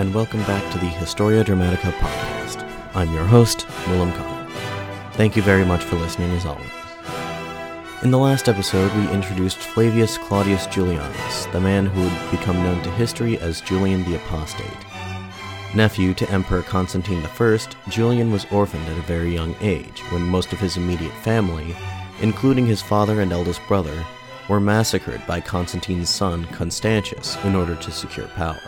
And welcome back to the Historia Dramatica podcast. I'm your host, Willem Connor. Thank you very much for listening, as always. In the last episode, we introduced Flavius Claudius Julianus, the man who would become known to history as Julian the Apostate. Nephew to Emperor Constantine I, Julian was orphaned at a very young age when most of his immediate family, including his father and eldest brother, were massacred by Constantine's son Constantius in order to secure power.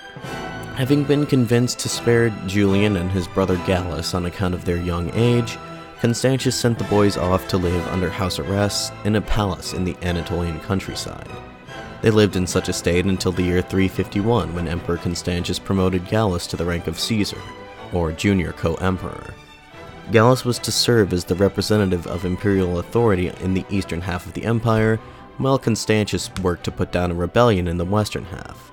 Having been convinced to spare Julian and his brother Gallus on account of their young age, Constantius sent the boys off to live under house arrest in a palace in the Anatolian countryside. They lived in such a state until the year 351 when Emperor Constantius promoted Gallus to the rank of Caesar, or junior co emperor. Gallus was to serve as the representative of imperial authority in the eastern half of the empire, while Constantius worked to put down a rebellion in the western half.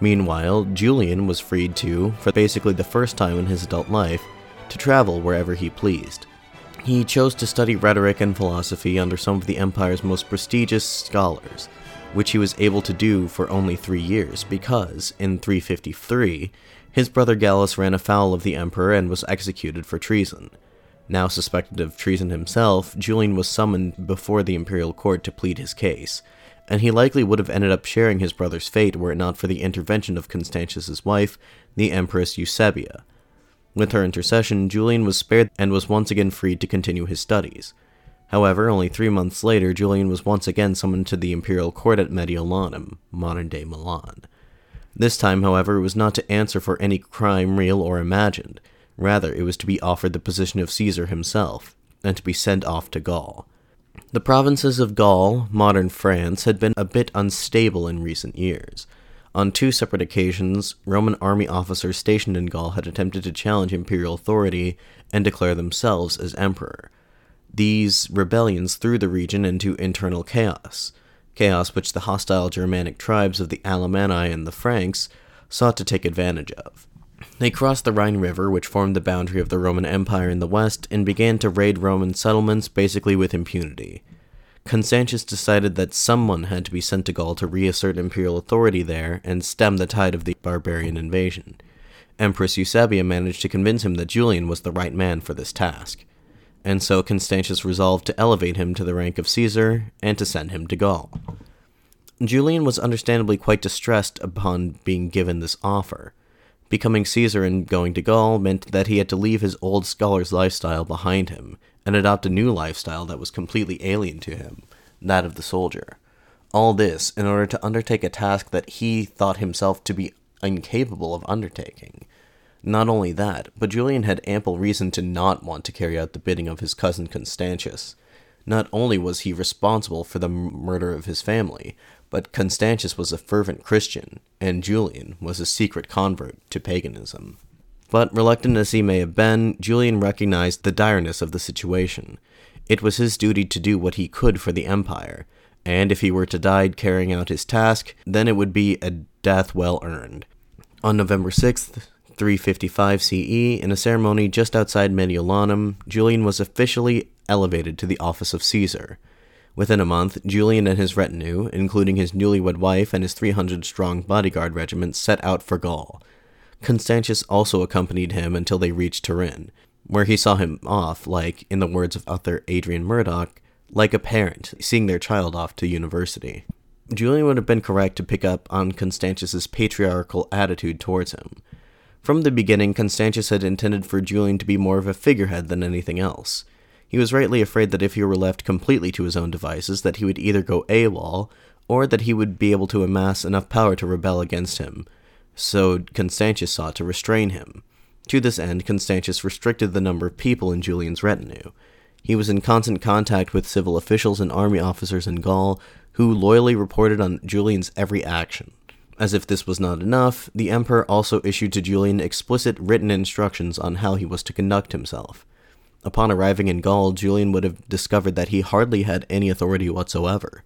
Meanwhile, Julian was freed to, for basically the first time in his adult life, to travel wherever he pleased. He chose to study rhetoric and philosophy under some of the empire's most prestigious scholars, which he was able to do for only three years because, in 353, his brother Gallus ran afoul of the emperor and was executed for treason. Now suspected of treason himself, Julian was summoned before the imperial court to plead his case, and he likely would have ended up sharing his brother's fate were it not for the intervention of Constantius's wife, the Empress Eusebia. With her intercession, Julian was spared and was once again freed to continue his studies. However, only three months later, Julian was once again summoned to the imperial court at Mediolanum, modern day Milan. This time, however, it was not to answer for any crime real or imagined. Rather, it was to be offered the position of Caesar himself, and to be sent off to Gaul. The provinces of Gaul, modern France, had been a bit unstable in recent years. On two separate occasions, Roman army officers stationed in Gaul had attempted to challenge imperial authority and declare themselves as emperor. These rebellions threw the region into internal chaos, chaos which the hostile Germanic tribes of the Alemanni and the Franks sought to take advantage of. They crossed the Rhine River, which formed the boundary of the Roman Empire in the west, and began to raid Roman settlements basically with impunity. Constantius decided that someone had to be sent to Gaul to reassert imperial authority there and stem the tide of the barbarian invasion. Empress Eusebia managed to convince him that Julian was the right man for this task and so Constantius resolved to elevate him to the rank of Caesar and to send him to Gaul. Julian was understandably quite distressed upon being given this offer. Becoming Caesar and going to Gaul meant that he had to leave his old scholar's lifestyle behind him and adopt a new lifestyle that was completely alien to him, that of the soldier. All this in order to undertake a task that he thought himself to be incapable of undertaking. Not only that, but Julian had ample reason to not want to carry out the bidding of his cousin Constantius. Not only was he responsible for the murder of his family, but Constantius was a fervent Christian, and Julian was a secret convert to paganism. But reluctant as he may have been, Julian recognized the direness of the situation. It was his duty to do what he could for the empire, and if he were to die carrying out his task, then it would be a death well earned. On November 6th, 355 CE, in a ceremony just outside Mediolanum, Julian was officially elevated to the office of Caesar. Within a month, Julian and his retinue, including his newlywed wife and his 300 strong bodyguard regiment, set out for Gaul. Constantius also accompanied him until they reached Turin, where he saw him off, like, in the words of author Adrian Murdoch, like a parent seeing their child off to university. Julian would have been correct to pick up on Constantius's patriarchal attitude towards him. From the beginning, Constantius had intended for Julian to be more of a figurehead than anything else. He was rightly afraid that if he were left completely to his own devices, that he would either go AWOL, or that he would be able to amass enough power to rebel against him. So Constantius sought to restrain him. To this end, Constantius restricted the number of people in Julian's retinue. He was in constant contact with civil officials and army officers in Gaul, who loyally reported on Julian's every action. As if this was not enough, the emperor also issued to Julian explicit written instructions on how he was to conduct himself. Upon arriving in Gaul, Julian would have discovered that he hardly had any authority whatsoever.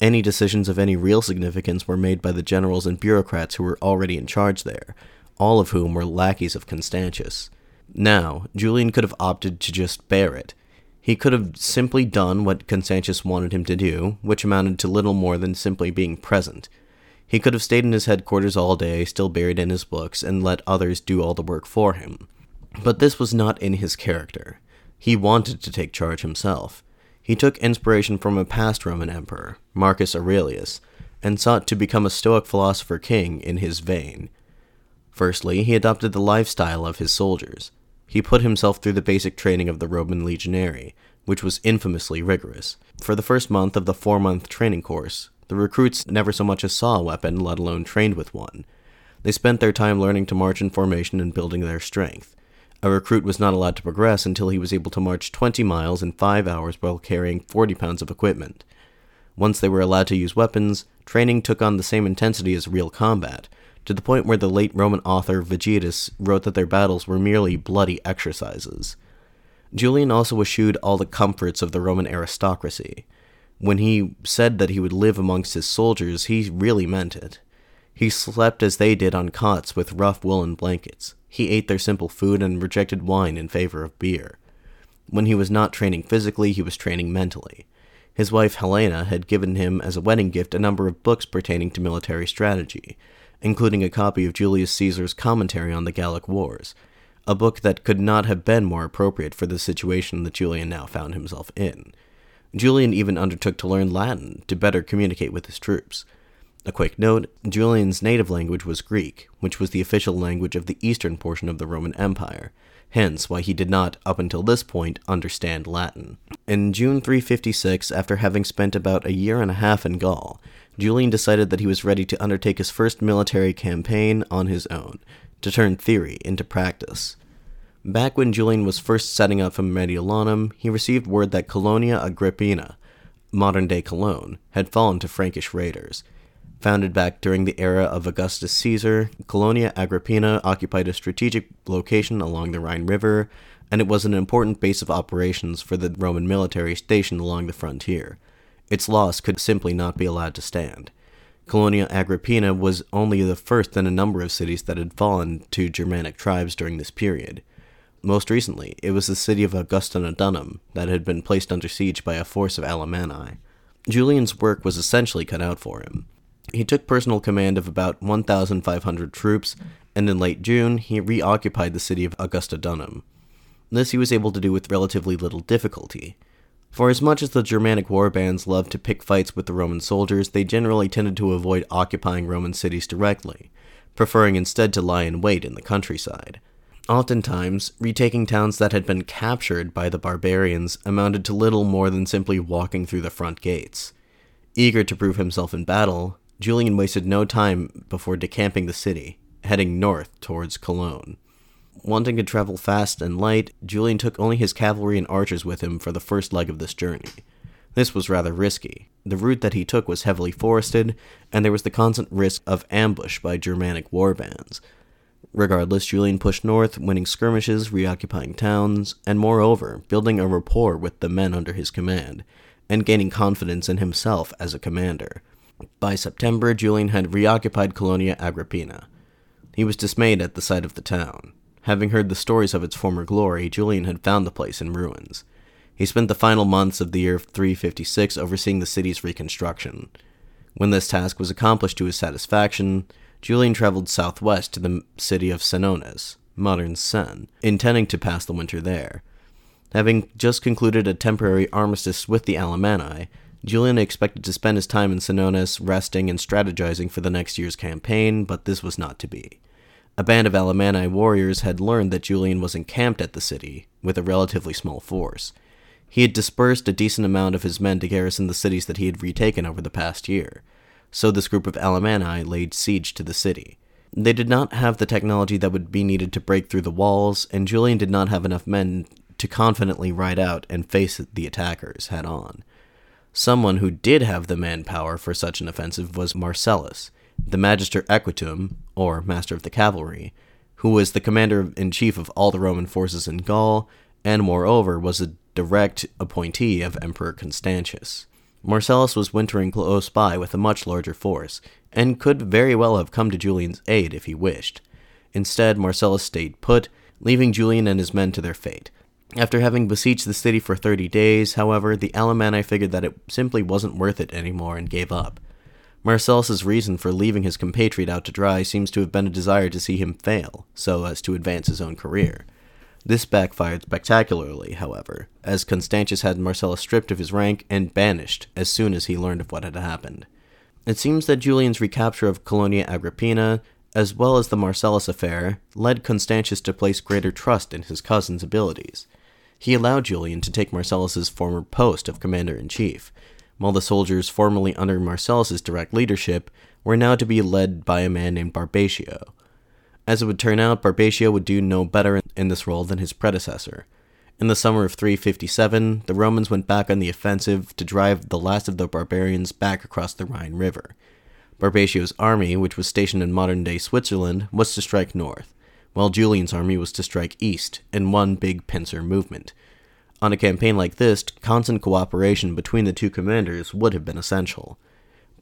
Any decisions of any real significance were made by the generals and bureaucrats who were already in charge there, all of whom were lackeys of Constantius. Now, Julian could have opted to just bear it. He could have simply done what Constantius wanted him to do, which amounted to little more than simply being present. He could have stayed in his headquarters all day, still buried in his books, and let others do all the work for him. But this was not in his character. He wanted to take charge himself. He took inspiration from a past Roman emperor, Marcus Aurelius, and sought to become a Stoic philosopher king in his vein. Firstly, he adopted the lifestyle of his soldiers. He put himself through the basic training of the Roman legionary, which was infamously rigorous. For the first month of the four month training course, the recruits never so much as saw a weapon, let alone trained with one. They spent their time learning to march in formation and building their strength. A recruit was not allowed to progress until he was able to march 20 miles in 5 hours while carrying 40 pounds of equipment. Once they were allowed to use weapons, training took on the same intensity as real combat, to the point where the late Roman author Vegetius wrote that their battles were merely bloody exercises. Julian also eschewed all the comforts of the Roman aristocracy. When he said that he would live amongst his soldiers, he really meant it. He slept as they did on cots with rough woolen blankets. He ate their simple food and rejected wine in favor of beer. When he was not training physically, he was training mentally. His wife Helena had given him as a wedding gift a number of books pertaining to military strategy, including a copy of Julius Caesar's commentary on the Gallic Wars, a book that could not have been more appropriate for the situation that Julian now found himself in. Julian even undertook to learn Latin to better communicate with his troops. A quick note Julian's native language was Greek, which was the official language of the eastern portion of the Roman Empire, hence why he did not, up until this point, understand Latin. In June 356, after having spent about a year and a half in Gaul, Julian decided that he was ready to undertake his first military campaign on his own, to turn theory into practice. Back when Julian was first setting up from Mediolanum, he received word that Colonia Agrippina, modern day Cologne, had fallen to Frankish raiders. Founded back during the era of Augustus Caesar, Colonia Agrippina occupied a strategic location along the Rhine River, and it was an important base of operations for the Roman military stationed along the frontier. Its loss could simply not be allowed to stand. Colonia Agrippina was only the first in a number of cities that had fallen to Germanic tribes during this period. Most recently, it was the city of Augustodunum that had been placed under siege by a force of Alemanni. Julian's work was essentially cut out for him. He took personal command of about 1,500 troops, and in late June, he reoccupied the city of Augustodunum. This he was able to do with relatively little difficulty. For as much as the Germanic war bands loved to pick fights with the Roman soldiers, they generally tended to avoid occupying Roman cities directly, preferring instead to lie in wait in the countryside. Oftentimes, retaking towns that had been captured by the barbarians amounted to little more than simply walking through the front gates. Eager to prove himself in battle, Julian wasted no time before decamping the city, heading north towards Cologne. Wanting to travel fast and light, Julian took only his cavalry and archers with him for the first leg of this journey. This was rather risky. The route that he took was heavily forested, and there was the constant risk of ambush by Germanic warbands. Regardless, Julian pushed north, winning skirmishes, reoccupying towns, and moreover, building a rapport with the men under his command, and gaining confidence in himself as a commander. By September, Julian had reoccupied Colonia Agrippina. He was dismayed at the sight of the town. Having heard the stories of its former glory, Julian had found the place in ruins. He spent the final months of the year 356 overseeing the city's reconstruction. When this task was accomplished to his satisfaction, Julian traveled southwest to the city of Senones, modern Sen, intending to pass the winter there. Having just concluded a temporary armistice with the Alemanni, Julian expected to spend his time in Senones resting and strategizing for the next year's campaign, but this was not to be. A band of Alemanni warriors had learned that Julian was encamped at the city, with a relatively small force. He had dispersed a decent amount of his men to garrison the cities that he had retaken over the past year so this group of Alemanni laid siege to the city. They did not have the technology that would be needed to break through the walls, and Julian did not have enough men to confidently ride out and face the attackers head on. Someone who did have the manpower for such an offensive was Marcellus, the Magister Equitum, or Master of the Cavalry, who was the commander in chief of all the Roman forces in Gaul, and moreover was a direct appointee of Emperor Constantius. Marcellus was wintering close by with a much larger force, and could very well have come to Julian's aid if he wished. Instead, Marcellus stayed put, leaving Julian and his men to their fate. After having besieged the city for 30 days, however, the Alemanni figured that it simply wasn't worth it anymore and gave up. Marcellus's reason for leaving his compatriot out to dry seems to have been a desire to see him fail, so as to advance his own career. This backfired spectacularly, however, as Constantius had Marcellus stripped of his rank and banished as soon as he learned of what had happened. It seems that Julian's recapture of Colonia Agrippina, as well as the Marcellus affair, led Constantius to place greater trust in his cousin's abilities. He allowed Julian to take Marcellus's former post of commander in chief, while the soldiers formerly under Marcellus's direct leadership were now to be led by a man named Barbatio. As it would turn out, Barbatio would do no better in this role than his predecessor. In the summer of 357, the Romans went back on the offensive to drive the last of the barbarians back across the Rhine River. Barbatio's army, which was stationed in modern day Switzerland, was to strike north, while Julian's army was to strike east in one big pincer movement. On a campaign like this, constant cooperation between the two commanders would have been essential.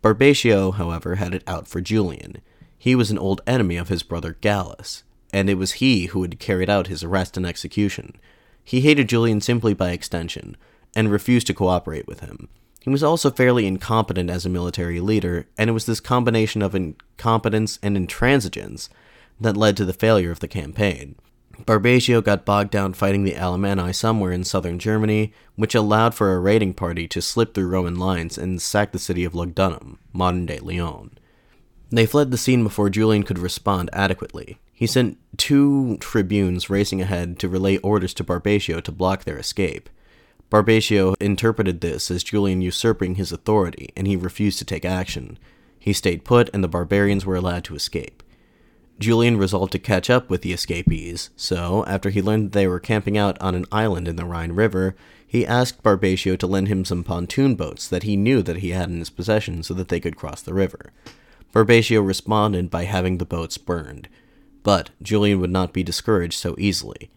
Barbatio, however, had it out for Julian. He was an old enemy of his brother Gallus, and it was he who had carried out his arrest and execution. He hated Julian simply by extension, and refused to cooperate with him. He was also fairly incompetent as a military leader, and it was this combination of incompetence and intransigence that led to the failure of the campaign. Barbatio got bogged down fighting the Alemanni somewhere in southern Germany, which allowed for a raiding party to slip through Roman lines and sack the city of Lugdunum, modern day Lyon. They fled the scene before Julian could respond adequately. He sent two tribunes racing ahead to relay orders to Barbatio to block their escape. Barbatio interpreted this as Julian usurping his authority, and he refused to take action. He stayed put, and the barbarians were allowed to escape. Julian resolved to catch up with the escapees, so, after he learned that they were camping out on an island in the Rhine River, he asked Barbatio to lend him some pontoon boats that he knew that he had in his possession so that they could cross the river. Barbatio responded by having the boats burned. But Julian would not be discouraged so easily.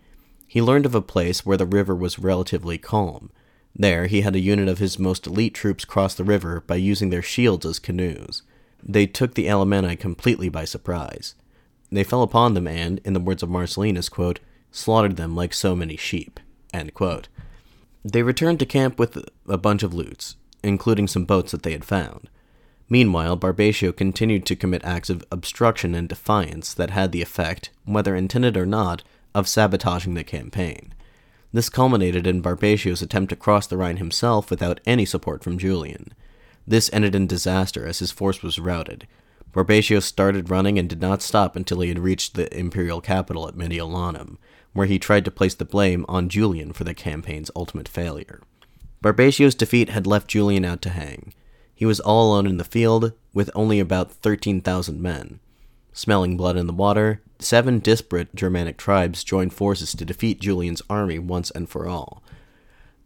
He learned of a place where the river was relatively calm. There, he had a unit of his most elite troops cross the river by using their shields as canoes. They took the Alemanni completely by surprise. They fell upon them and, in the words of Marcellinus, quote, slaughtered them like so many sheep. They returned to camp with a bunch of loots, including some boats that they had found. Meanwhile, Barbatio continued to commit acts of obstruction and defiance that had the effect, whether intended or not, of sabotaging the campaign. This culminated in Barbatio's attempt to cross the Rhine himself without any support from Julian. This ended in disaster as his force was routed, Barbatio started running and did not stop until he had reached the imperial capital at Mediolanum, where he tried to place the blame on Julian for the campaign's ultimate failure. Barbatio's defeat had left Julian out to hang. He was all alone in the field, with only about 13,000 men. Smelling blood in the water, seven disparate Germanic tribes joined forces to defeat Julian's army once and for all.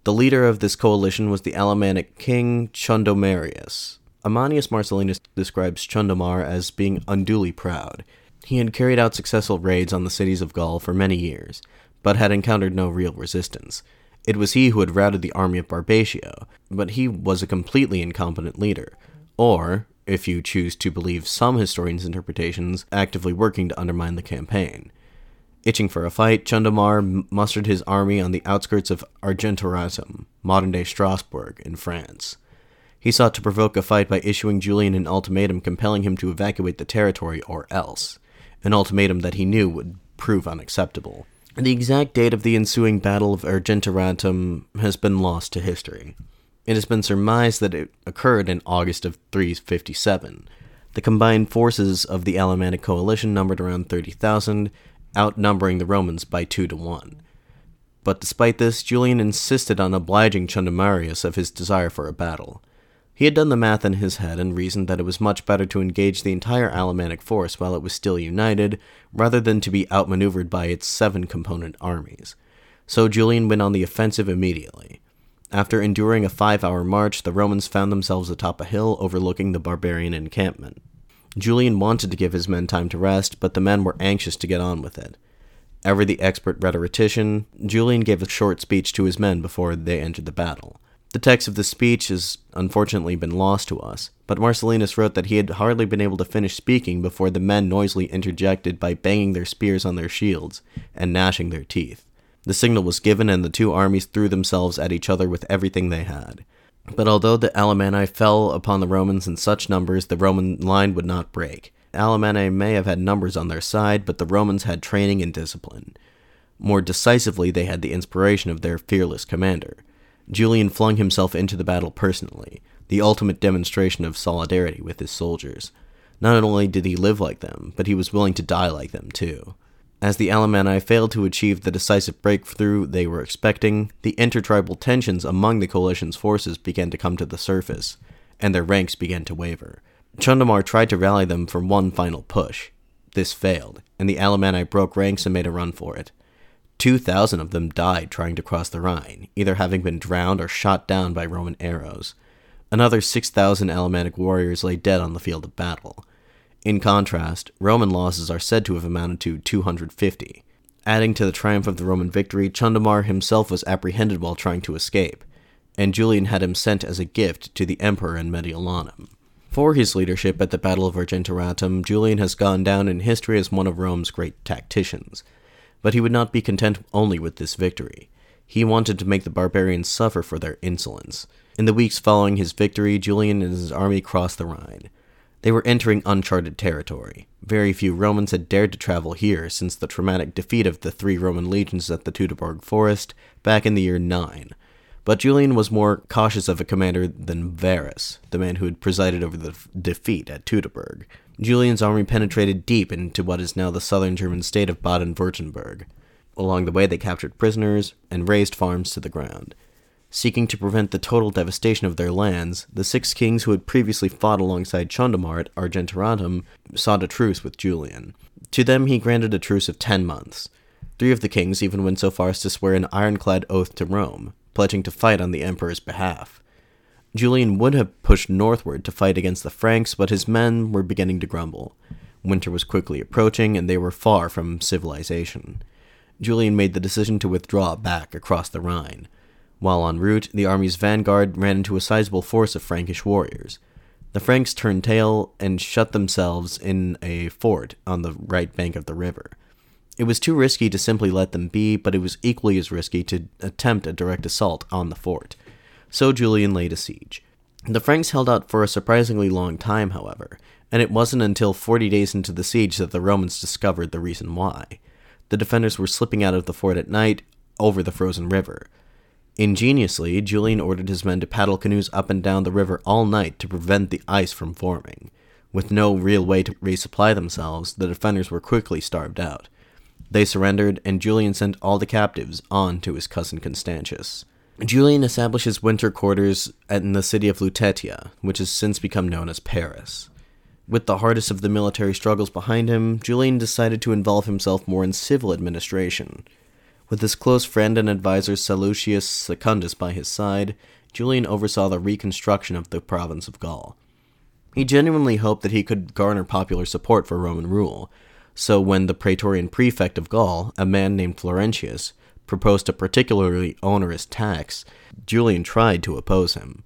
The leader of this coalition was the Alemannic king Chundomarius, Ammianus Marcellinus describes Chundamar as being unduly proud. He had carried out successful raids on the cities of Gaul for many years, but had encountered no real resistance. It was he who had routed the army of Barbatio, but he was a completely incompetent leader, or, if you choose to believe some historians' interpretations, actively working to undermine the campaign. Itching for a fight, Chundamar mustered his army on the outskirts of Argentoratum, modern day Strasbourg, in France. He sought to provoke a fight by issuing Julian an ultimatum compelling him to evacuate the territory or else, an ultimatum that he knew would prove unacceptable. The exact date of the ensuing Battle of Argentoratum has been lost to history. It has been surmised that it occurred in August of 357. The combined forces of the Alemannic coalition numbered around 30,000, outnumbering the Romans by 2 to 1. But despite this, Julian insisted on obliging Chundomarius of his desire for a battle. He had done the math in his head and reasoned that it was much better to engage the entire Alemannic force while it was still united, rather than to be outmaneuvered by its seven component armies. So Julian went on the offensive immediately. After enduring a five hour march, the Romans found themselves atop a hill overlooking the barbarian encampment. Julian wanted to give his men time to rest, but the men were anxious to get on with it. Ever the expert rhetorician, Julian gave a short speech to his men before they entered the battle. The text of the speech has unfortunately been lost to us, but Marcellinus wrote that he had hardly been able to finish speaking before the men noisily interjected by banging their spears on their shields and gnashing their teeth. The signal was given, and the two armies threw themselves at each other with everything they had. But although the Alemanni fell upon the Romans in such numbers, the Roman line would not break. Alemanni may have had numbers on their side, but the Romans had training and discipline. More decisively, they had the inspiration of their fearless commander. Julian flung himself into the battle personally, the ultimate demonstration of solidarity with his soldiers. Not only did he live like them, but he was willing to die like them too. As the Alemanni failed to achieve the decisive breakthrough they were expecting, the intertribal tensions among the coalition's forces began to come to the surface, and their ranks began to waver. Chundamar tried to rally them for one final push. This failed, and the Alemanni broke ranks and made a run for it. Two thousand of them died trying to cross the Rhine, either having been drowned or shot down by Roman arrows. Another 6,000 Alemannic warriors lay dead on the field of battle. In contrast, Roman losses are said to have amounted to 250. Adding to the triumph of the Roman victory, Chundamar himself was apprehended while trying to escape, and Julian had him sent as a gift to the emperor in Mediolanum. For his leadership at the Battle of Argentoratum, Julian has gone down in history as one of Rome's great tacticians. But he would not be content only with this victory. He wanted to make the barbarians suffer for their insolence. In the weeks following his victory, Julian and his army crossed the Rhine. They were entering uncharted territory. Very few Romans had dared to travel here since the traumatic defeat of the three Roman legions at the Teutoburg Forest back in the year 9. But Julian was more cautious of a commander than Varus, the man who had presided over the defeat at Teutoburg. Julian's army penetrated deep into what is now the southern German state of Baden Württemberg. Along the way, they captured prisoners and razed farms to the ground. Seeking to prevent the total devastation of their lands, the six kings who had previously fought alongside Chundamar at Argentoratum sought a truce with Julian. To them he granted a truce of ten months. Three of the kings even went so far as to swear an ironclad oath to Rome, pledging to fight on the emperor's behalf. Julian would have pushed northward to fight against the Franks, but his men were beginning to grumble. Winter was quickly approaching, and they were far from civilization. Julian made the decision to withdraw back across the Rhine. While en route, the army's vanguard ran into a sizable force of Frankish warriors. The Franks turned tail and shut themselves in a fort on the right bank of the river. It was too risky to simply let them be, but it was equally as risky to attempt a direct assault on the fort so Julian laid a siege. The Franks held out for a surprisingly long time, however, and it wasn't until 40 days into the siege that the Romans discovered the reason why. The defenders were slipping out of the fort at night over the frozen river. Ingeniously, Julian ordered his men to paddle canoes up and down the river all night to prevent the ice from forming. With no real way to resupply themselves, the defenders were quickly starved out. They surrendered, and Julian sent all the captives on to his cousin Constantius. Julian establishes winter quarters in the city of Lutetia, which has since become known as Paris. With the hardest of the military struggles behind him, Julian decided to involve himself more in civil administration. With his close friend and advisor Sallustius Secundus by his side, Julian oversaw the reconstruction of the province of Gaul. He genuinely hoped that he could garner popular support for Roman rule, so when the praetorian prefect of Gaul, a man named Florentius, proposed a particularly onerous tax, Julian tried to oppose him.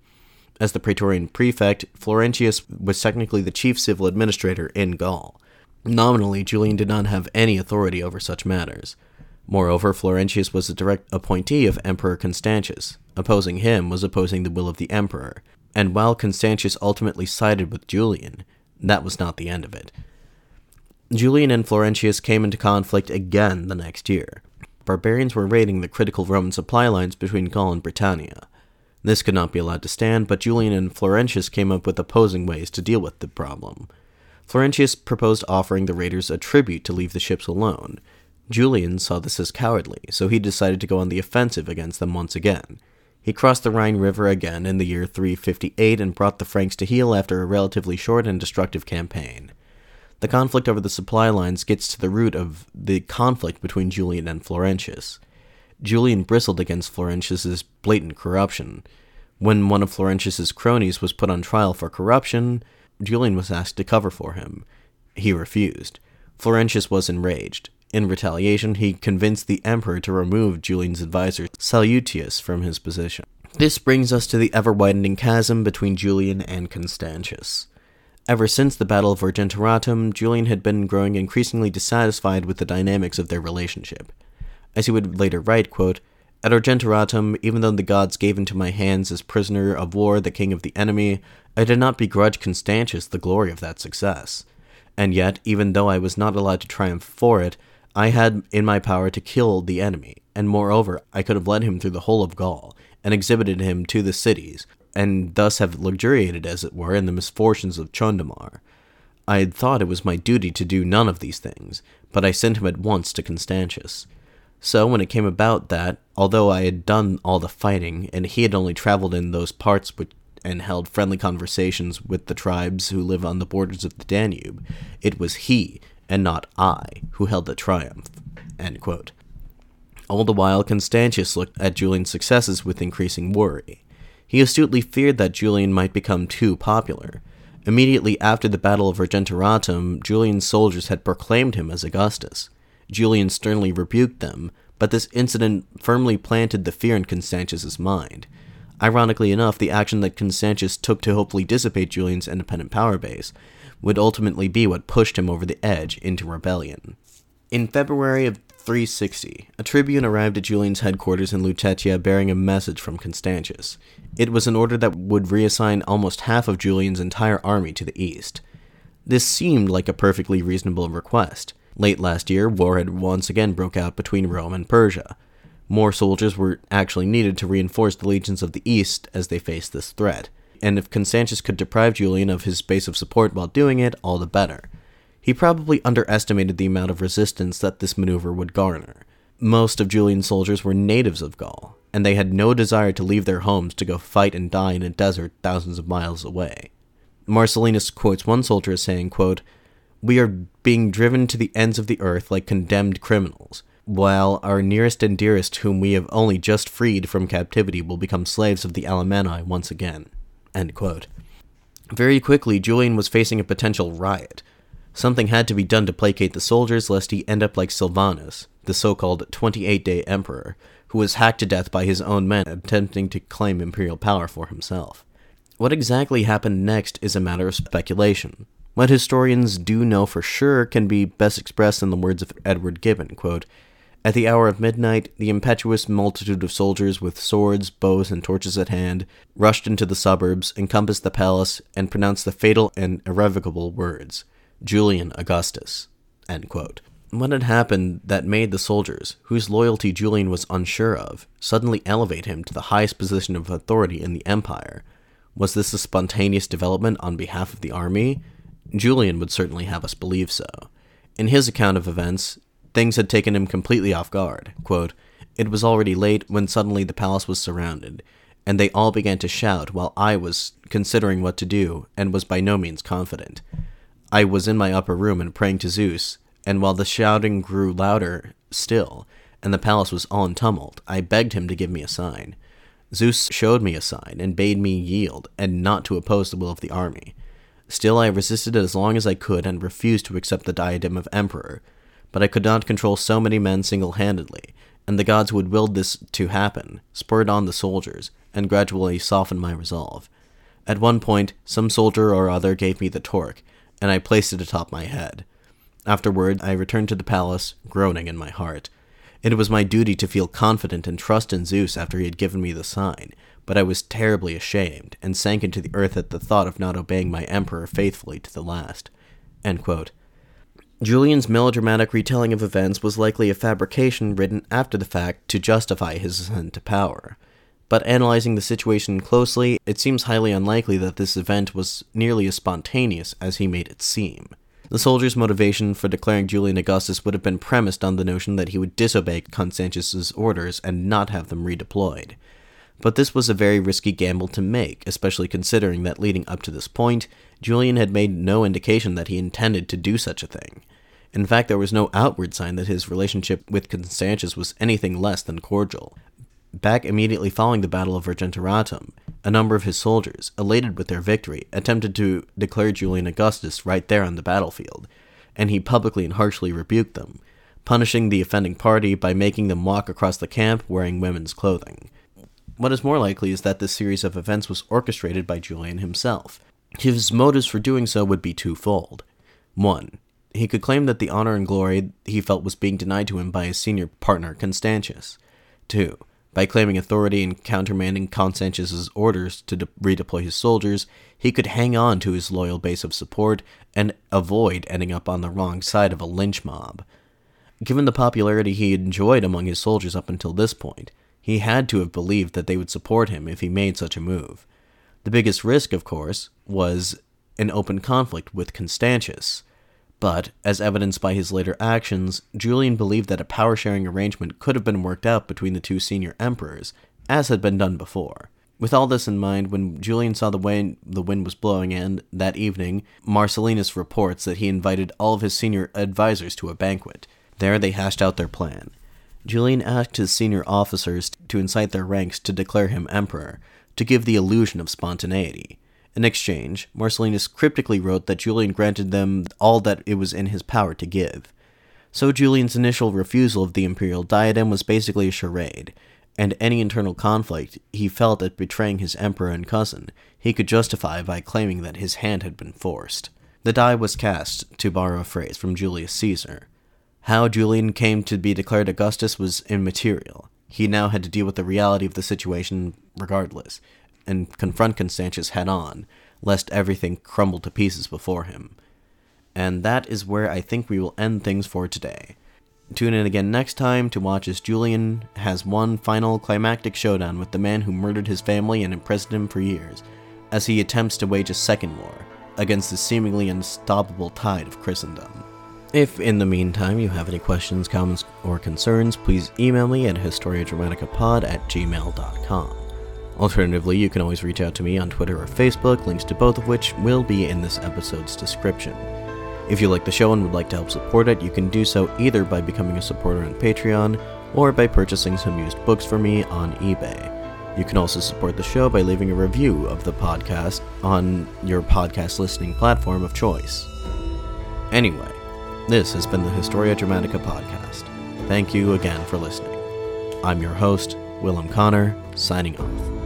As the Praetorian prefect, Florentius was technically the chief civil administrator in Gaul. Nominally, Julian did not have any authority over such matters. Moreover, Florentius was a direct appointee of Emperor Constantius. Opposing him was opposing the will of the emperor, and while Constantius ultimately sided with Julian, that was not the end of it. Julian and Florentius came into conflict again the next year barbarians were raiding the critical Roman supply lines between Gaul and Britannia. This could not be allowed to stand, but Julian and Florentius came up with opposing ways to deal with the problem. Florentius proposed offering the raiders a tribute to leave the ships alone. Julian saw this as cowardly, so he decided to go on the offensive against them once again. He crossed the Rhine River again in the year 358 and brought the Franks to heel after a relatively short and destructive campaign. The conflict over the supply lines gets to the root of the conflict between Julian and Florentius. Julian bristled against Florentius's blatant corruption. When one of Florentius's cronies was put on trial for corruption, Julian was asked to cover for him. He refused. Florentius was enraged. In retaliation, he convinced the emperor to remove Julian's advisor Salutius from his position. This brings us to the ever widening chasm between Julian and Constantius. Ever since the Battle of Argentoratum, Julian had been growing increasingly dissatisfied with the dynamics of their relationship. As he would later write, quote, At Argentoratum, even though the gods gave into my hands as prisoner of war the king of the enemy, I did not begrudge Constantius the glory of that success. And yet, even though I was not allowed to triumph for it, I had in my power to kill the enemy, and moreover, I could have led him through the whole of Gaul, and exhibited him to the cities, and thus have luxuriated, as it were, in the misfortunes of Chundamar. I had thought it was my duty to do none of these things, but I sent him at once to Constantius. So, when it came about that, although I had done all the fighting, and he had only traveled in those parts which, and held friendly conversations with the tribes who live on the borders of the Danube, it was he, and not I, who held the triumph. All the while, Constantius looked at Julian's successes with increasing worry. He astutely feared that Julian might become too popular. Immediately after the Battle of Argentoratum, Julian's soldiers had proclaimed him as Augustus. Julian sternly rebuked them, but this incident firmly planted the fear in Constantius's mind. Ironically enough, the action that Constantius took to hopefully dissipate Julian's independent power base would ultimately be what pushed him over the edge into rebellion. In February of 360, a tribune arrived at Julian's headquarters in Lutetia bearing a message from Constantius. It was an order that would reassign almost half of Julian's entire army to the east. This seemed like a perfectly reasonable request. Late last year, war had once again broke out between Rome and Persia. More soldiers were actually needed to reinforce the legions of the east as they faced this threat, and if Constantius could deprive Julian of his base of support while doing it, all the better. He probably underestimated the amount of resistance that this maneuver would garner. Most of Julian's soldiers were natives of Gaul, and they had no desire to leave their homes to go fight and die in a desert thousands of miles away. Marcellinus quotes one soldier as saying, quote, We are being driven to the ends of the earth like condemned criminals, while our nearest and dearest, whom we have only just freed from captivity, will become slaves of the Alemanni once again. Very quickly, Julian was facing a potential riot. Something had to be done to placate the soldiers, lest he end up like Silvanus, the so called 28 day emperor, who was hacked to death by his own men attempting to claim imperial power for himself. What exactly happened next is a matter of speculation. What historians do know for sure can be best expressed in the words of Edward Gibbon quote, At the hour of midnight, the impetuous multitude of soldiers with swords, bows, and torches at hand rushed into the suburbs, encompassed the palace, and pronounced the fatal and irrevocable words Julian Augustus. What had happened that made the soldiers, whose loyalty Julian was unsure of, suddenly elevate him to the highest position of authority in the empire? Was this a spontaneous development on behalf of the army? Julian would certainly have us believe so. In his account of events, things had taken him completely off guard. Quote, it was already late when suddenly the palace was surrounded, and they all began to shout while I was considering what to do and was by no means confident. I was in my upper room and praying to Zeus, and while the shouting grew louder still, and the palace was all in tumult, I begged him to give me a sign. Zeus showed me a sign and bade me yield and not to oppose the will of the army. Still, I resisted as long as I could and refused to accept the diadem of emperor. But I could not control so many men single handedly, and the gods who had willed this to happen spurred on the soldiers and gradually softened my resolve. At one point, some soldier or other gave me the torque, and I placed it atop my head. Afterward, I returned to the palace, groaning in my heart. It was my duty to feel confident and trust in Zeus after he had given me the sign, but I was terribly ashamed, and sank into the earth at the thought of not obeying my emperor faithfully to the last. Julian's melodramatic retelling of events was likely a fabrication written after the fact to justify his ascent to power. But analyzing the situation closely, it seems highly unlikely that this event was nearly as spontaneous as he made it seem. The soldiers' motivation for declaring Julian Augustus would have been premised on the notion that he would disobey Constantius's orders and not have them redeployed. But this was a very risky gamble to make, especially considering that leading up to this point, Julian had made no indication that he intended to do such a thing. In fact, there was no outward sign that his relationship with Constantius was anything less than cordial. Back immediately following the Battle of Argentoratum, a number of his soldiers, elated with their victory, attempted to declare Julian Augustus right there on the battlefield, and he publicly and harshly rebuked them, punishing the offending party by making them walk across the camp wearing women's clothing. What is more likely is that this series of events was orchestrated by Julian himself. His motives for doing so would be twofold. One, he could claim that the honor and glory he felt was being denied to him by his senior partner, Constantius. Two, By claiming authority and countermanding Constantius's orders to de- redeploy his soldiers, he could hang on to his loyal base of support and avoid ending up on the wrong side of a lynch mob. Given the popularity he enjoyed among his soldiers up until this point, he had to have believed that they would support him if he made such a move. The biggest risk, of course, was an open conflict with Constantius. But, as evidenced by his later actions, Julian believed that a power sharing arrangement could have been worked out between the two senior emperors, as had been done before. With all this in mind, when Julian saw the way the wind was blowing, and that evening, Marcellinus reports that he invited all of his senior advisors to a banquet. There they hashed out their plan. Julian asked his senior officers to incite their ranks to declare him emperor, to give the illusion of spontaneity. In exchange, Marcellinus cryptically wrote that Julian granted them all that it was in his power to give. So Julian's initial refusal of the imperial diadem was basically a charade, and any internal conflict he felt at betraying his emperor and cousin he could justify by claiming that his hand had been forced. The die was cast, to borrow a phrase from Julius Caesar. How Julian came to be declared Augustus was immaterial. He now had to deal with the reality of the situation regardless, and confront Constantius head on, lest everything crumble to pieces before him. And that is where I think we will end things for today. Tune in again next time to watch as Julian has one final climactic showdown with the man who murdered his family and imprisoned him for years, as he attempts to wage a second war against the seemingly unstoppable tide of Christendom. If in the meantime you have any questions, comments, or concerns, please email me at historiadramaticapod at gmail.com. Alternatively, you can always reach out to me on Twitter or Facebook, links to both of which will be in this episode's description. If you like the show and would like to help support it, you can do so either by becoming a supporter on Patreon or by purchasing some used books for me on eBay. You can also support the show by leaving a review of the podcast on your podcast listening platform of choice. Anyway, this has been the Historia Dramatica podcast. Thank you again for listening. I'm your host, Willem Connor, signing off.